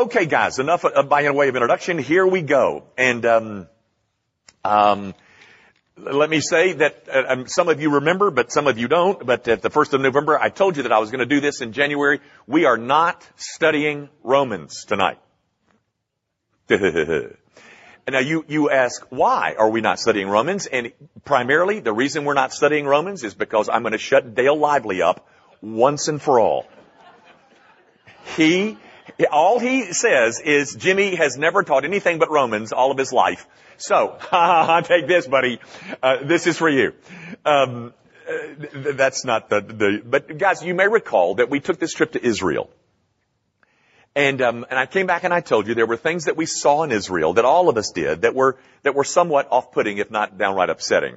Okay, guys, enough uh, by way of introduction. Here we go. And um, um, let me say that uh, um, some of you remember, but some of you don't. But at the first of November, I told you that I was going to do this in January. We are not studying Romans tonight. now you you ask why are we not studying Romans? And primarily, the reason we're not studying Romans is because I'm going to shut Dale Lively up once and for all. He all he says is Jimmy has never taught anything but Romans all of his life. So, ha take this, buddy. Uh, this is for you. Um, uh, that's not the, the, but guys, you may recall that we took this trip to Israel. And, um, and I came back and I told you there were things that we saw in Israel that all of us did that were, that were somewhat off-putting, if not downright upsetting.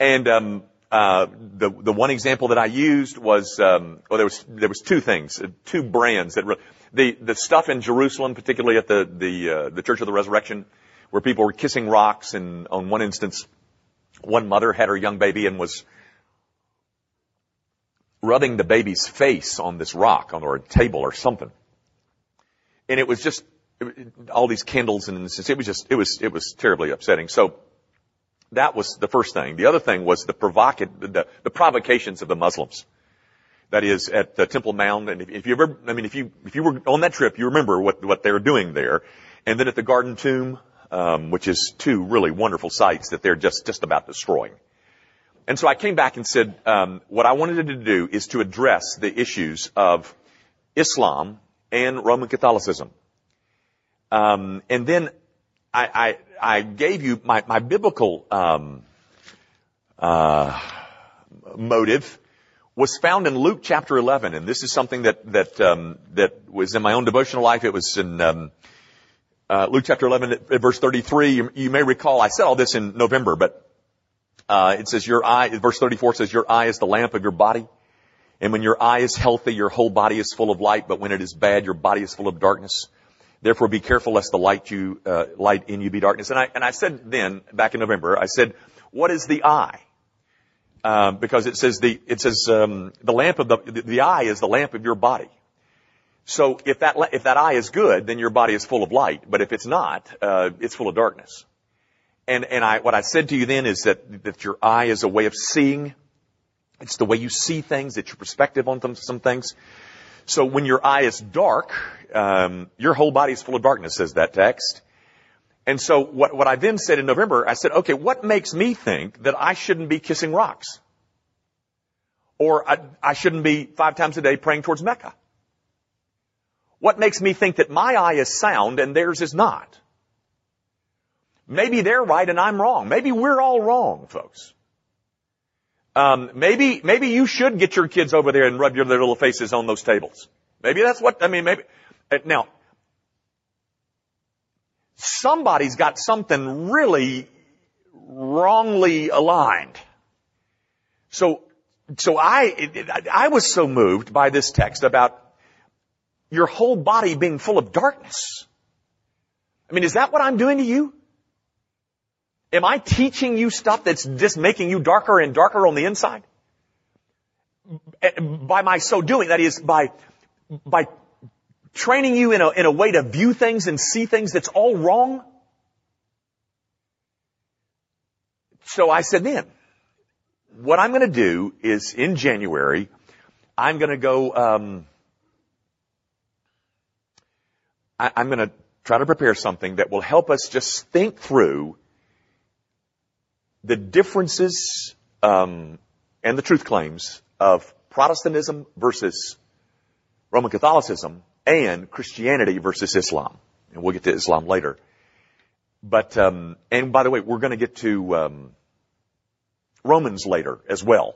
And, um, uh, the the one example that I used was um, well there was there was two things uh, two brands that re- the the stuff in Jerusalem particularly at the the uh, the Church of the Resurrection where people were kissing rocks and on one instance one mother had her young baby and was rubbing the baby's face on this rock on or a table or something and it was just it, all these candles and it was just it was it was terribly upsetting so that was the first thing. The other thing was the, provoca- the, the provocations of the Muslims. That is at the Temple Mount, and if, if, you ever, I mean, if you if you were on that trip, you remember what what they were doing there, and then at the Garden Tomb, um, which is two really wonderful sites that they're just just about destroying. And so I came back and said, um, what I wanted to do is to address the issues of Islam and Roman Catholicism. Um, and then I, I, I gave you my, my biblical um, uh, motive was found in Luke chapter 11, and this is something that that um, that was in my own devotional life. It was in um, uh, Luke chapter 11, at verse 33. You, you, may recall I said all this in November, but uh, it says your eye. Verse 34 says your eye is the lamp of your body, and when your eye is healthy, your whole body is full of light. But when it is bad, your body is full of darkness. Therefore, be careful lest the light you uh, light in you be darkness. And I and I said then back in November, I said, what is the eye? Um, because it says the it says um, the lamp of the, the the eye is the lamp of your body. So if that if that eye is good, then your body is full of light. But if it's not, uh, it's full of darkness. And and I what I said to you then is that that your eye is a way of seeing. It's the way you see things. It's your perspective on some things. So when your eye is dark, um, your whole body is full of darkness, says that text. And so what, what I then said in November, I said, okay, what makes me think that I shouldn't be kissing rocks? Or I, I shouldn't be five times a day praying towards Mecca? What makes me think that my eye is sound and theirs is not? Maybe they're right and I'm wrong. Maybe we're all wrong, folks. Um, maybe, maybe you should get your kids over there and rub your little faces on those tables. Maybe that's what, I mean, maybe, uh, now, somebody's got something really wrongly aligned. So, so I, I was so moved by this text about your whole body being full of darkness. I mean, is that what I'm doing to you? Am I teaching you stuff that's just making you darker and darker on the inside? By my so doing, that is by, by training you in a, in a way to view things and see things that's all wrong? So I said then, what I'm going to do is in January, I'm going to go, um, I, I'm going to try to prepare something that will help us just think through the differences um, and the truth claims of Protestantism versus Roman Catholicism and Christianity versus Islam. And we'll get to Islam later. But um, and by the way, we're going to get to um, Romans later as well.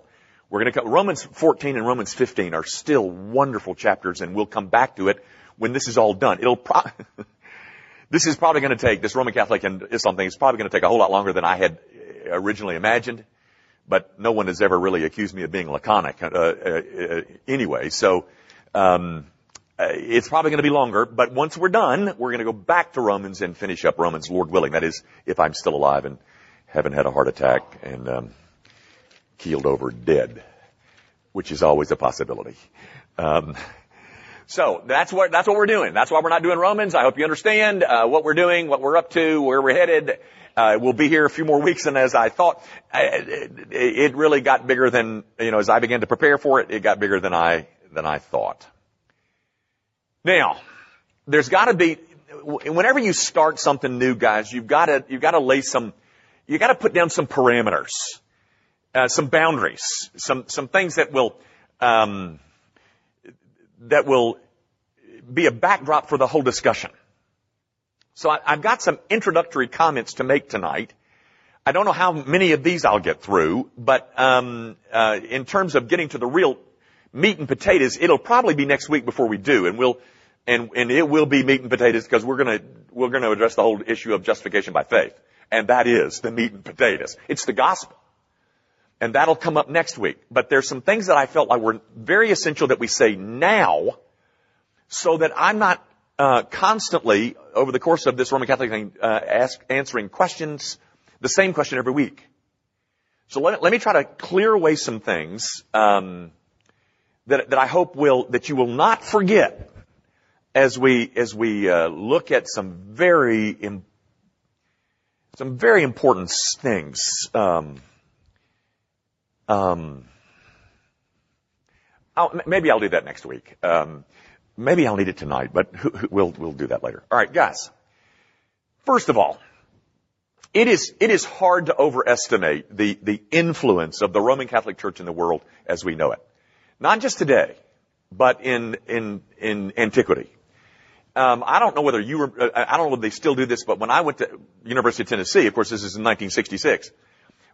We're going to Romans 14 and Romans 15 are still wonderful chapters, and we'll come back to it when this is all done. It'll pro- this is probably going to take this Roman Catholic and Islam thing is probably going to take a whole lot longer than I had originally imagined, but no one has ever really accused me of being laconic uh, uh, uh anyway. So um, uh, it's probably going to be longer, but once we're done, we're going to go back to Romans and finish up Romans, Lord willing. That is, if I'm still alive and haven't had a heart attack and um, keeled over dead, which is always a possibility. Um, So that's what that's what we're doing. That's why we're not doing Romans. I hope you understand uh, what we're doing, what we're up to, where we're headed. Uh, we'll be here a few more weeks than as I thought. It, it really got bigger than you know. As I began to prepare for it, it got bigger than I than I thought. Now, there's got to be whenever you start something new, guys. You've got to you've got to lay some. You got to put down some parameters, uh, some boundaries, some some things that will. Um, that will be a backdrop for the whole discussion. So I, have got some introductory comments to make tonight. I don't know how many of these I'll get through, but um, uh, in terms of getting to the real meat and potatoes, it'll probably be next week before we do, and we'll and and it will be meat and potatoes because we're gonna we're gonna address the whole issue of justification by faith, and that is the meat and potatoes. It's the gospel. And that'll come up next week. But there's some things that I felt like were very essential that we say now so that I'm not uh, constantly, over the course of this Roman Catholic thing, uh, ask, answering questions, the same question every week. So let, let me try to clear away some things um, that, that I hope will that you will not forget as we as we uh, look at some very Im- some very important things. Um, um, I'll, maybe I'll do that next week. Um, maybe I'll need it tonight, but we'll we'll do that later. All right, guys. First of all, it is it is hard to overestimate the the influence of the Roman Catholic Church in the world as we know it. Not just today, but in in in antiquity. Um, I don't know whether you were, I don't know whether they still do this, but when I went to University of Tennessee, of course this is in 1966,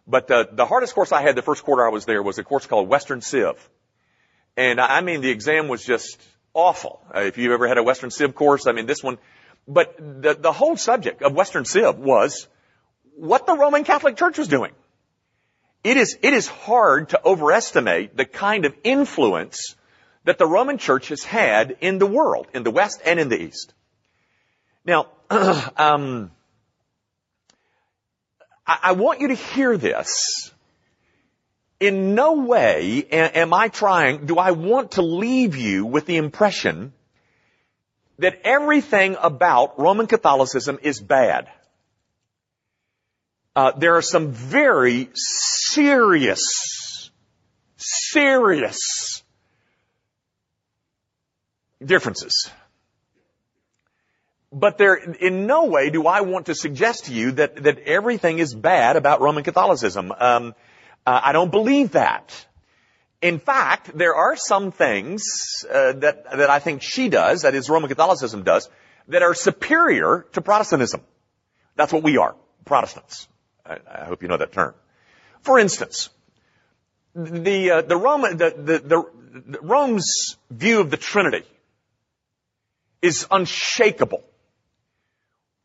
but the, the hardest course I had the first quarter I was there was a course called Western Civ. And I mean, the exam was just awful. Uh, if you ever had a Western Civ course, I mean, this one, but the, the whole subject of Western Civ was what the Roman Catholic Church was doing. It is, it is hard to overestimate the kind of influence that the Roman Church has had in the world, in the West and in the East. Now, um, I, I want you to hear this. In no way am I trying, do I want to leave you with the impression that everything about Roman Catholicism is bad. Uh, there are some very serious, serious differences. But there, in no way do I want to suggest to you that, that everything is bad about Roman Catholicism. Um, uh, I don't believe that. In fact, there are some things uh, that that I think she does, that is Roman Catholicism does, that are superior to Protestantism. That's what we are, Protestants. I, I hope you know that term. For instance, the uh, the Roman the, the, the, Rome's view of the Trinity is unshakable.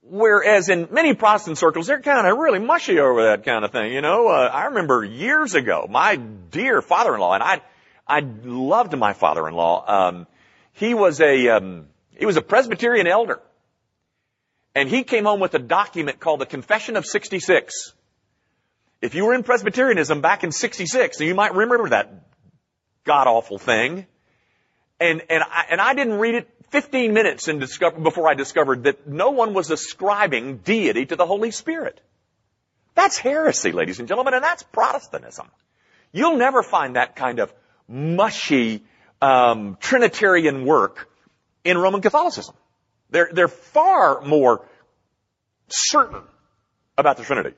Whereas in many Protestant circles, they're kind of really mushy over that kind of thing. You know, uh, I remember years ago, my dear father-in-law, and I, I loved my father-in-law. Um, he was a, um, he was a Presbyterian elder, and he came home with a document called the Confession of 66. If you were in Presbyterianism back in 66, you might remember that god awful thing. And, and I, and I didn't read it 15 minutes in discover, before I discovered that no one was ascribing deity to the Holy Spirit. That's heresy, ladies and gentlemen, and that's Protestantism. You'll never find that kind of mushy um, Trinitarian work in Roman Catholicism. They're, they're far more certain about the Trinity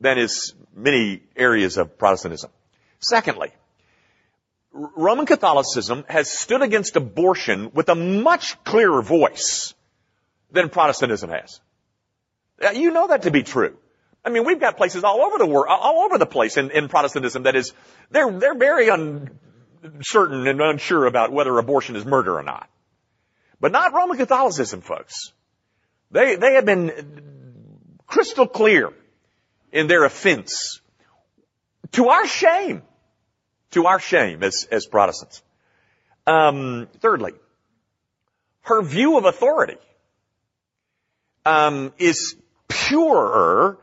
than is many areas of Protestantism. Secondly, Roman Catholicism has stood against abortion with a much clearer voice than Protestantism has. You know that to be true. I mean, we've got places all over the world, all over the place in, in Protestantism that is, they're, they're very uncertain and unsure about whether abortion is murder or not. But not Roman Catholicism, folks. They, they have been crystal clear in their offense. To our shame to our shame as, as Protestants. Um, thirdly, her view of authority um, is purer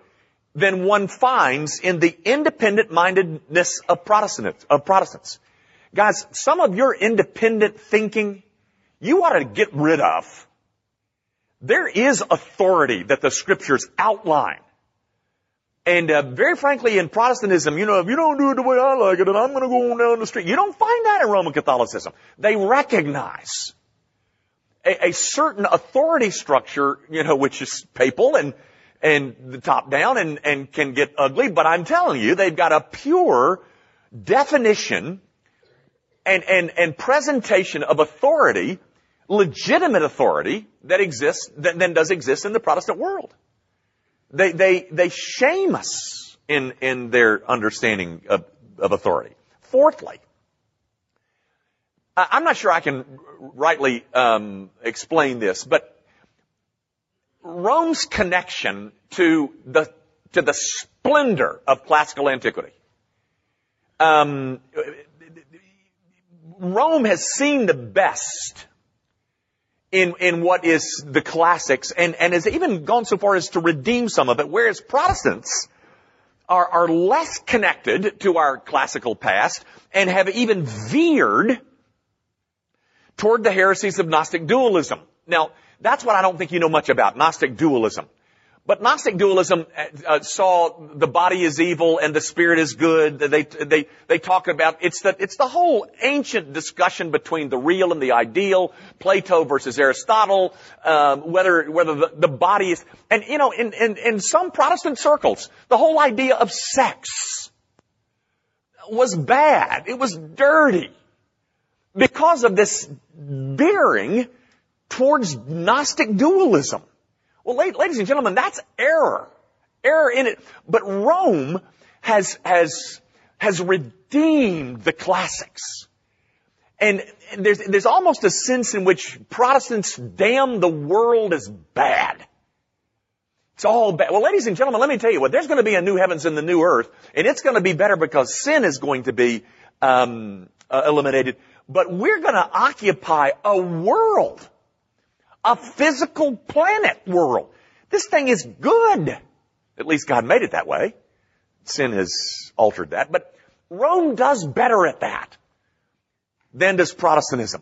than one finds in the independent mindedness of. Of Protestants, guys, some of your independent thinking, you ought to get rid of. There is authority that the scriptures outline. And uh, very frankly, in Protestantism, you know, if you don't do it the way I like it, then I'm going to go on down the street. You don't find that in Roman Catholicism. They recognize a, a certain authority structure, you know, which is papal and and the top down and, and can get ugly, but I'm telling you, they've got a pure definition and, and, and presentation of authority, legitimate authority that exists, that then does exist in the Protestant world. They, they, they shame us in, in their understanding of, of authority. Fourthly, I'm not sure I can rightly um, explain this, but Rome's connection to the to the splendor of classical antiquity. Um, Rome has seen the best in, in what is the classics and, and has even gone so far as to redeem some of it, whereas Protestants are, are less connected to our classical past and have even veered toward the heresies of Gnostic dualism. Now, that's what I don't think you know much about, Gnostic dualism. But Gnostic dualism uh, uh, saw the body is evil and the spirit is good. They, they, they talk about, it's the, it's the whole ancient discussion between the real and the ideal, Plato versus Aristotle, um, whether, whether the, the body is, and you know, in, in, in some Protestant circles, the whole idea of sex was bad. It was dirty. Because of this bearing towards Gnostic dualism. Well, ladies and gentlemen, that's error. Error in it. But Rome has, has, has redeemed the classics. And there's, there's almost a sense in which Protestants damn the world as bad. It's all bad. Well, ladies and gentlemen, let me tell you what, there's going to be a new heavens and the new earth, and it's going to be better because sin is going to be um, uh, eliminated. But we're going to occupy a world a physical planet world. This thing is good. At least God made it that way. Sin has altered that. But Rome does better at that than does Protestantism.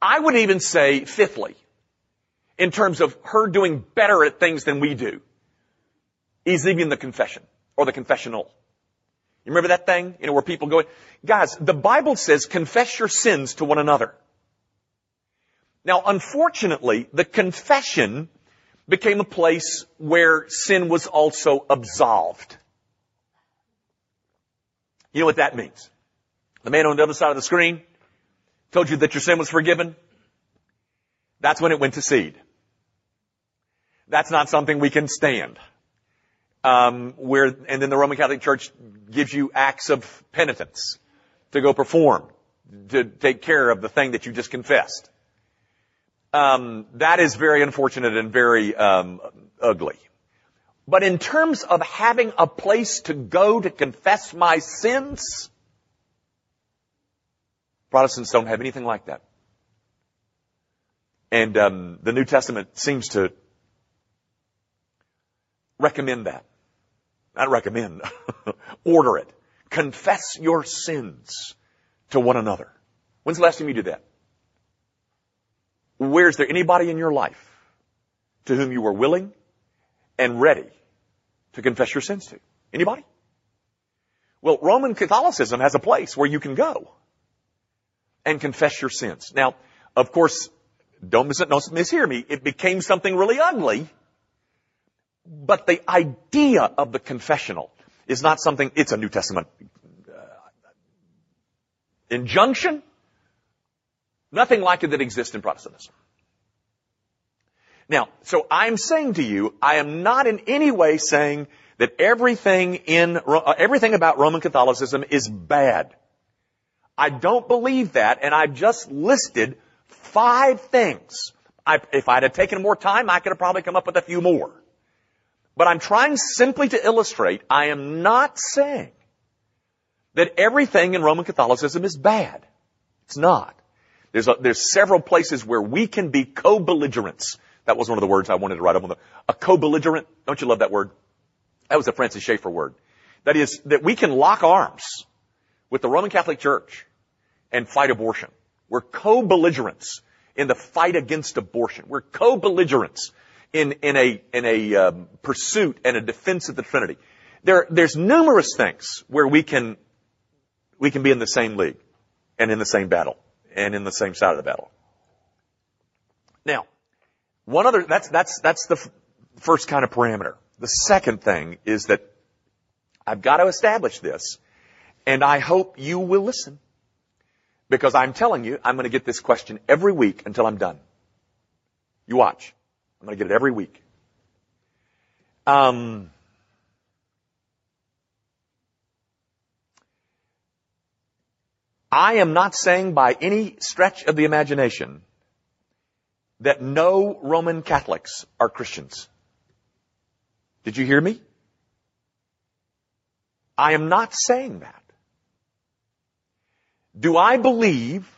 I would even say, fifthly, in terms of her doing better at things than we do, is even the confession or the confessional. You remember that thing? You know, where people go, guys, the Bible says confess your sins to one another. Now, unfortunately, the confession became a place where sin was also absolved. You know what that means? The man on the other side of the screen told you that your sin was forgiven. That's when it went to seed. That's not something we can stand. Um, where, and then the Roman Catholic Church gives you acts of penitence to go perform, to take care of the thing that you just confessed um, that is very unfortunate and very um, ugly. But in terms of having a place to go to confess my sins, Protestants don't have anything like that. And um, the New Testament seems to recommend that. Not recommend, order it. Confess your sins to one another. When's the last time you did that? Where's there anybody in your life to whom you were willing and ready to confess your sins to? Anybody? Well, Roman Catholicism has a place where you can go and confess your sins. Now, of course, don't, mis- don't mishear me. It became something really ugly. But the idea of the confessional is not something, it's a New Testament uh, injunction. Nothing like it that exists in Protestantism. Now, so I'm saying to you, I am not in any way saying that everything in, uh, everything about Roman Catholicism is bad. I don't believe that, and I've just listed five things. I, if I'd have taken more time, I could have probably come up with a few more. But I'm trying simply to illustrate, I am not saying that everything in Roman Catholicism is bad. It's not. There's, a, there's several places where we can be co-belligerents. That was one of the words I wanted to write up on the, a co-belligerent. Don't you love that word? That was a Francis Schaeffer word. That is, that we can lock arms with the Roman Catholic Church and fight abortion. We're co-belligerents in the fight against abortion. We're co-belligerents in, in a, in a um, pursuit and a defense of the Trinity. There, there's numerous things where we can, we can be in the same league and in the same battle and in the same side of the battle. Now, one other, that's, that's, that's the f- first kind of parameter. The second thing is that I've got to establish this and I hope you will listen. Because I'm telling you, I'm going to get this question every week until I'm done. You watch. I'm going to get it every week. Um, I am not saying by any stretch of the imagination that no Roman Catholics are Christians. Did you hear me? I am not saying that. Do I believe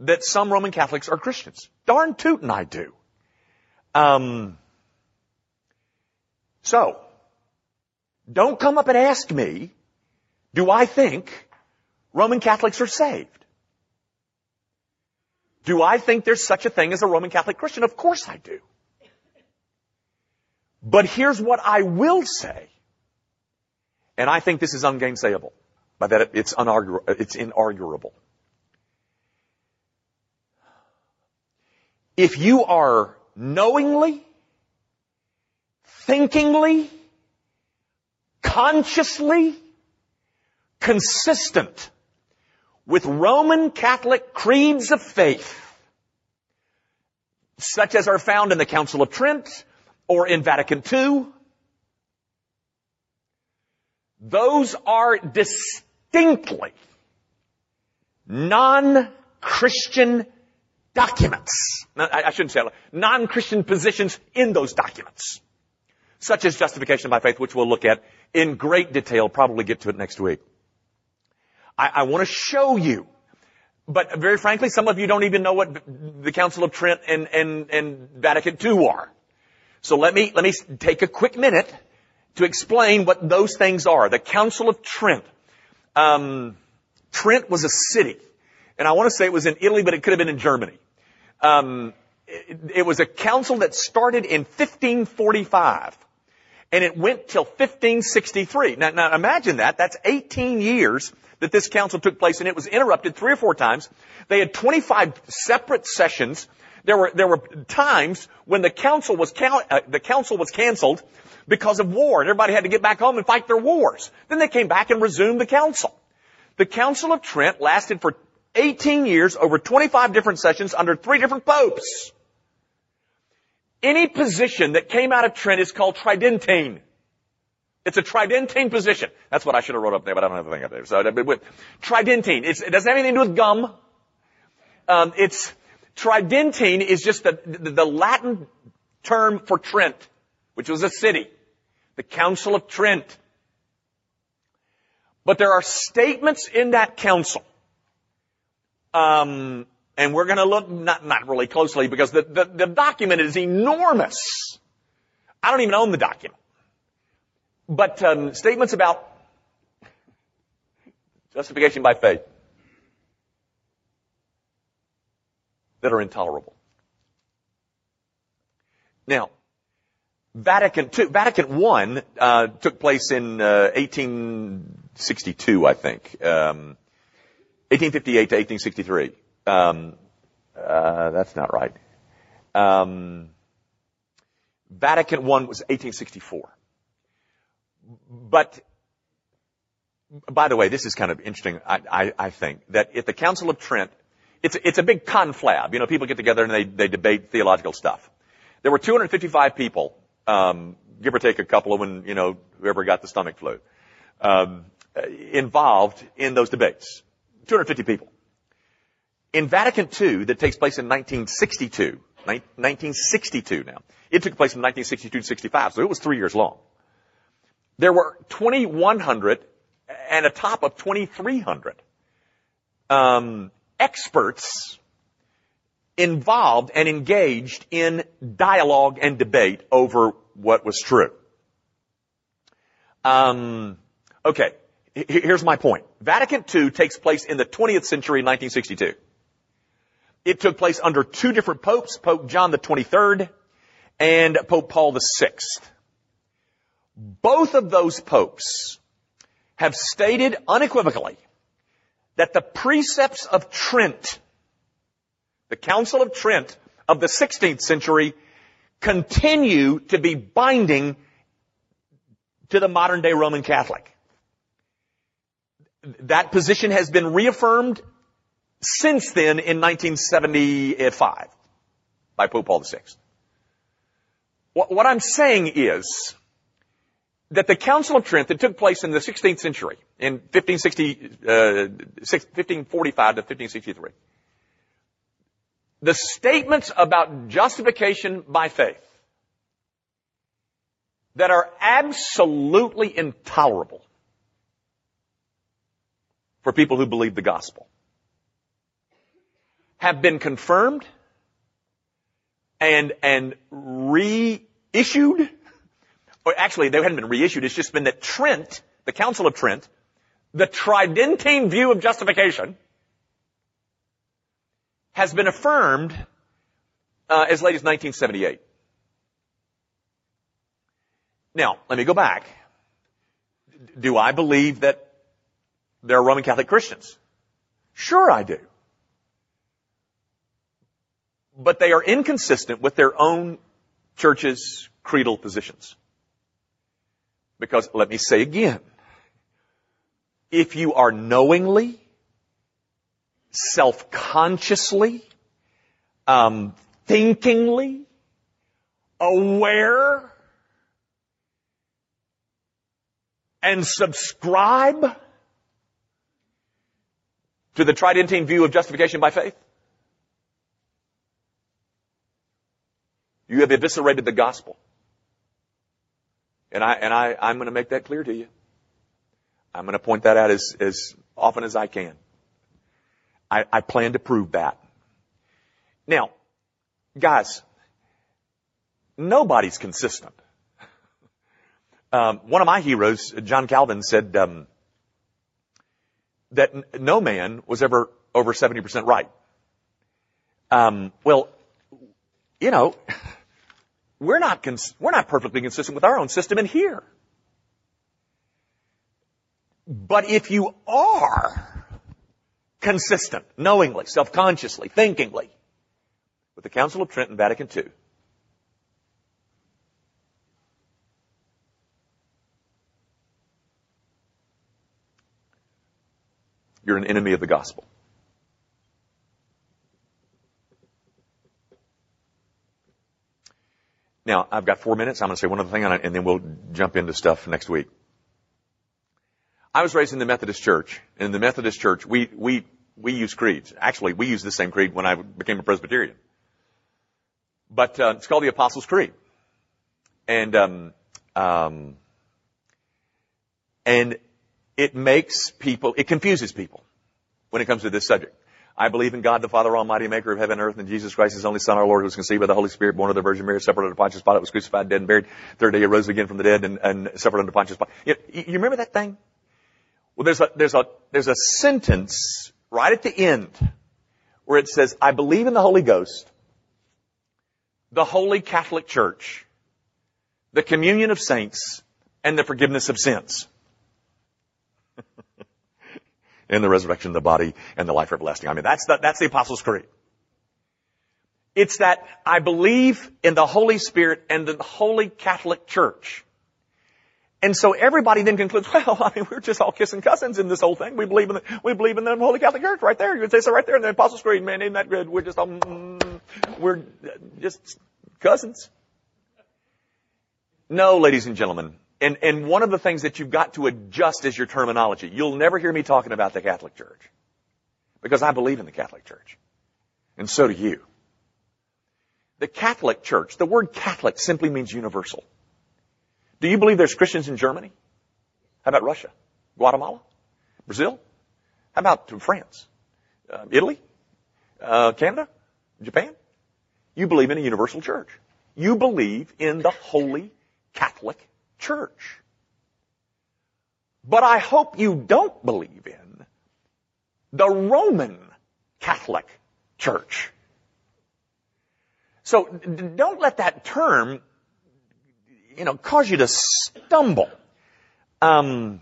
that some Roman Catholics are Christians? Darn tootin' I do. Um, so, don't come up and ask me, do I think Roman Catholics are saved? Do I think there's such a thing as a Roman Catholic Christian? Of course I do. But here's what I will say. And I think this is ungainsayable. By that it's, unargu- it's inarguable. If you are knowingly, thinkingly, consciously consistent with Roman Catholic creeds of faith, such as are found in the Council of Trent or in Vatican II, those are distinctly non-Christian documents. I shouldn't say non-Christian positions in those documents. Such as justification by faith, which we'll look at in great detail, probably get to it next week. I, I want to show you. But very frankly, some of you don't even know what the Council of Trent and, and, and Vatican II are. So let me, let me take a quick minute to explain what those things are. The Council of Trent. Um, Trent was a city. And I want to say it was in Italy, but it could have been in Germany. Um, it, it was a council that started in 1545 and it went till 1563. Now, now imagine that. That's 18 years that this council took place and it was interrupted three or four times. They had 25 separate sessions. There were, there were times when the council was, uh, the council was canceled because of war and everybody had to get back home and fight their wars. Then they came back and resumed the council. The Council of Trent lasted for 18 years over 25 different sessions under three different popes. Any position that came out of Trent is called Tridentine. It's a Tridentine position. That's what I should have wrote up there, but I don't have the thing up there. So, with Tridentine, it doesn't have anything to do with gum. Um, it's Tridentine is just the, the, the Latin term for Trent, which was a city. The Council of Trent. But there are statements in that council um, and we're going to look not not really closely because the, the, the document is enormous. I don't even own the document, but um, statements about justification by faith that are intolerable. Now, Vatican II, Vatican I uh, took place in uh, 1862, I think. Um, 1858 to 1863. Um, uh, that's not right. Um, Vatican I was 1864. But, by the way, this is kind of interesting, I, I, I think, that at the Council of Trent, it's, it's a big conflab. You know, people get together and they, they debate theological stuff. There were 255 people, um, give or take a couple of when, you know, whoever got the stomach flu, um, involved in those debates. 250 people. In Vatican II, that takes place in 1962, 1962 now. It took place from 1962 to 65, so it was three years long. There were 2,100 and a top of 2,300 um, experts involved and engaged in dialogue and debate over what was true. Um, okay, Here's my point. Vatican II takes place in the 20th century 1962. It took place under two different popes, Pope John the 23rd and Pope Paul the 6th. Both of those popes have stated unequivocally that the precepts of Trent, the Council of Trent of the 16th century, continue to be binding to the modern day Roman Catholic. That position has been reaffirmed since then in 1975 by Pope Paul VI. What I'm saying is that the Council of Trent that took place in the 16th century, in 1560, uh, 1545 to 1563, the statements about justification by faith that are absolutely intolerable for people who believe the gospel have been confirmed and, and reissued. Or actually, they hadn't been reissued. It's just been that Trent, the Council of Trent, the Tridentine view of justification, has been affirmed uh, as late as 1978. Now, let me go back. Do I believe that there are Roman Catholic Christians? Sure I do. But they are inconsistent with their own church's creedal positions. Because let me say again, if you are knowingly, self-consciously, um, thinkingly aware and subscribe to the Tridentine view of justification by faith? You have eviscerated the gospel. And I, and I, I'm going to make that clear to you. I'm going to point that out as, as often as I can. I, I plan to prove that. Now, guys, nobody's consistent. Um, one of my heroes, John Calvin, said um, that n- no man was ever over 70% right. Um, well, you know, we're not cons- we're not perfectly consistent with our own system in here. But if you are consistent, knowingly, self-consciously, thinkingly, with the Council of Trent and Vatican II, You're an enemy of the gospel. Now, I've got four minutes. I'm going to say one other thing on it, and then we'll jump into stuff next week. I was raised in the Methodist Church. In the Methodist Church, we, we, we use creeds. Actually, we used the same creed when I became a Presbyterian. But uh, it's called the Apostles' Creed. And, um, um, and it makes people, it confuses people when it comes to this subject. I believe in God the Father Almighty, maker of heaven and earth, and Jesus Christ, his only Son, our Lord, who was conceived by the Holy Spirit, born of the Virgin Mary, suffered under Pontius Pilate, was crucified, dead and buried. Third day he rose again from the dead and, and suffered under Pontius Pilate. You, you remember that thing? Well, there's a, there's a, there's a sentence right at the end where it says, I believe in the Holy Ghost, the Holy Catholic Church, the communion of saints, and the forgiveness of sins. And the resurrection of the body and the life everlasting. I mean, that's the, that's the Apostles' Creed. It's that I believe in the Holy Spirit and the Holy Catholic Church. And so everybody then concludes, well, I mean, we're just all kissing cousins in this whole thing. We believe in the, we believe in the Holy Catholic Church right there. You would say so right there in the Apostles' Creed, man. Isn't that good? We're just, um, we're just cousins. No, ladies and gentlemen. And, and one of the things that you've got to adjust is your terminology. You'll never hear me talking about the Catholic Church. Because I believe in the Catholic Church. And so do you. The Catholic Church, the word Catholic simply means universal. Do you believe there's Christians in Germany? How about Russia? Guatemala? Brazil? How about France? Uh, Italy? Uh, Canada? Japan? You believe in a universal church. You believe in the Holy Catholic Church. But I hope you don't believe in the Roman Catholic Church. So don't let that term, you know, cause you to stumble. Um,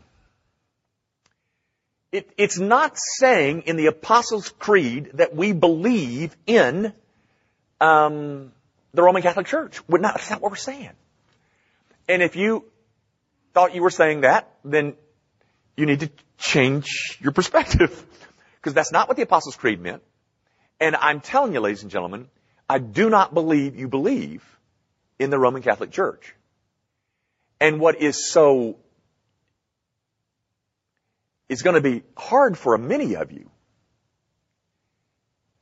it, it's not saying in the Apostles' Creed that we believe in um, the Roman Catholic Church. We're not, that's not what we're saying. And if you thought you were saying that, then you need to change your perspective. Because that's not what the Apostles' Creed meant. And I'm telling you, ladies and gentlemen, I do not believe you believe in the Roman Catholic Church. And what is so, is going to be hard for many of you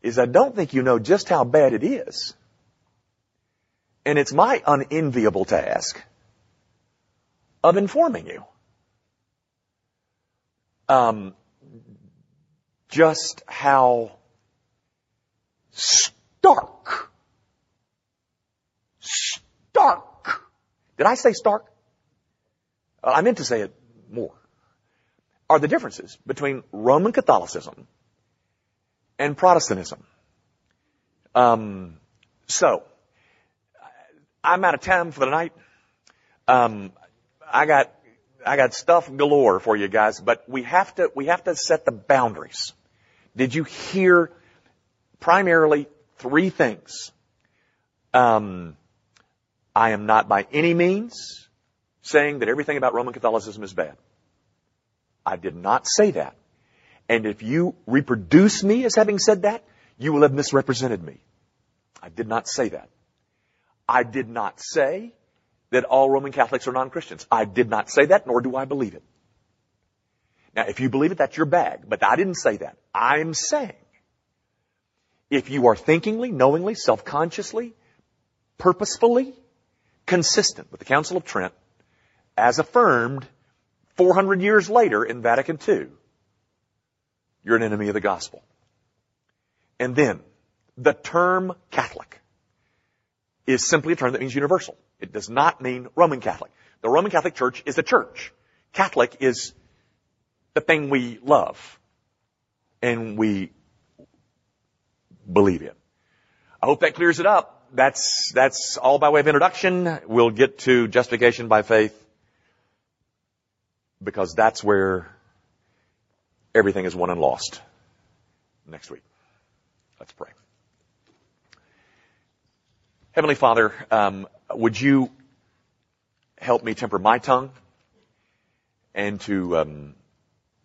is I don't think you know just how bad it is. And it's my unenviable task of informing you. Um, just how stark, stark. Did I say stark? Uh, I meant to say it more. Are the differences between Roman Catholicism and Protestantism. Um, so, I'm out of time for the night. Um, I got I got stuff galore for you guys, but we have to we have to set the boundaries. Did you hear primarily three things? Um, I am not by any means saying that everything about Roman Catholicism is bad. I did not say that. And if you reproduce me as having said that, you will have misrepresented me. I did not say that. I did not say that all Roman Catholics are non-Christians. I did not say that, nor do I believe it. Now, if you believe it, that's your bag, but I didn't say that. I'm saying, if you are thinkingly, knowingly, self-consciously, purposefully consistent with the Council of Trent, as affirmed 400 years later in Vatican II, you're an enemy of the gospel. And then, the term Catholic is simply a term that means universal. It does not mean Roman Catholic. The Roman Catholic Church is a church. Catholic is the thing we love and we believe in. I hope that clears it up. That's, that's all by way of introduction. We'll get to justification by faith because that's where everything is won and lost next week. Let's pray. Heavenly Father, um, would you help me temper my tongue and to um,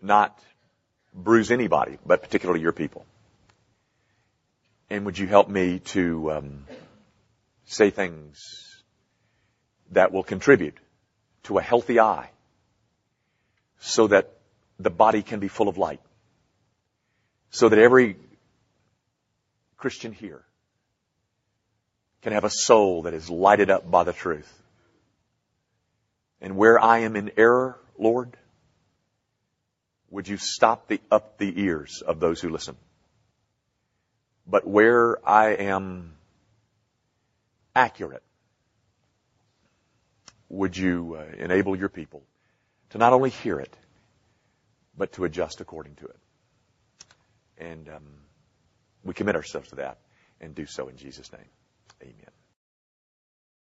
not bruise anybody, but particularly your people? And would you help me to um, say things that will contribute to a healthy eye so that the body can be full of light? So that every Christian here can have a soul that is lighted up by the truth. And where I am in error, Lord, would you stop the, up the ears of those who listen? But where I am accurate, would you uh, enable your people to not only hear it, but to adjust according to it? And um, we commit ourselves to that and do so in Jesus' name. Amen.